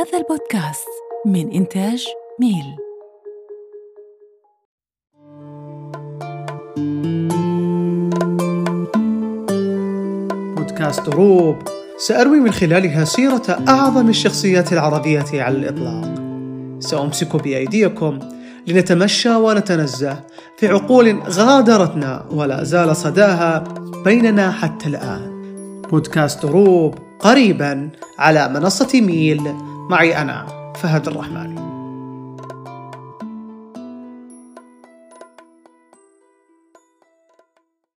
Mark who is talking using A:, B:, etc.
A: هذا البودكاست من إنتاج ميل.
B: بودكاست دروب سأروي من خلالها سيرة أعظم الشخصيات العربية على الإطلاق. سأمسك بأيديكم لنتمشى ونتنزه في عقول غادرتنا ولا زال صداها بيننا حتى الآن. بودكاست دروب قريبا على منصة ميل معي أنا فهد الرحمن.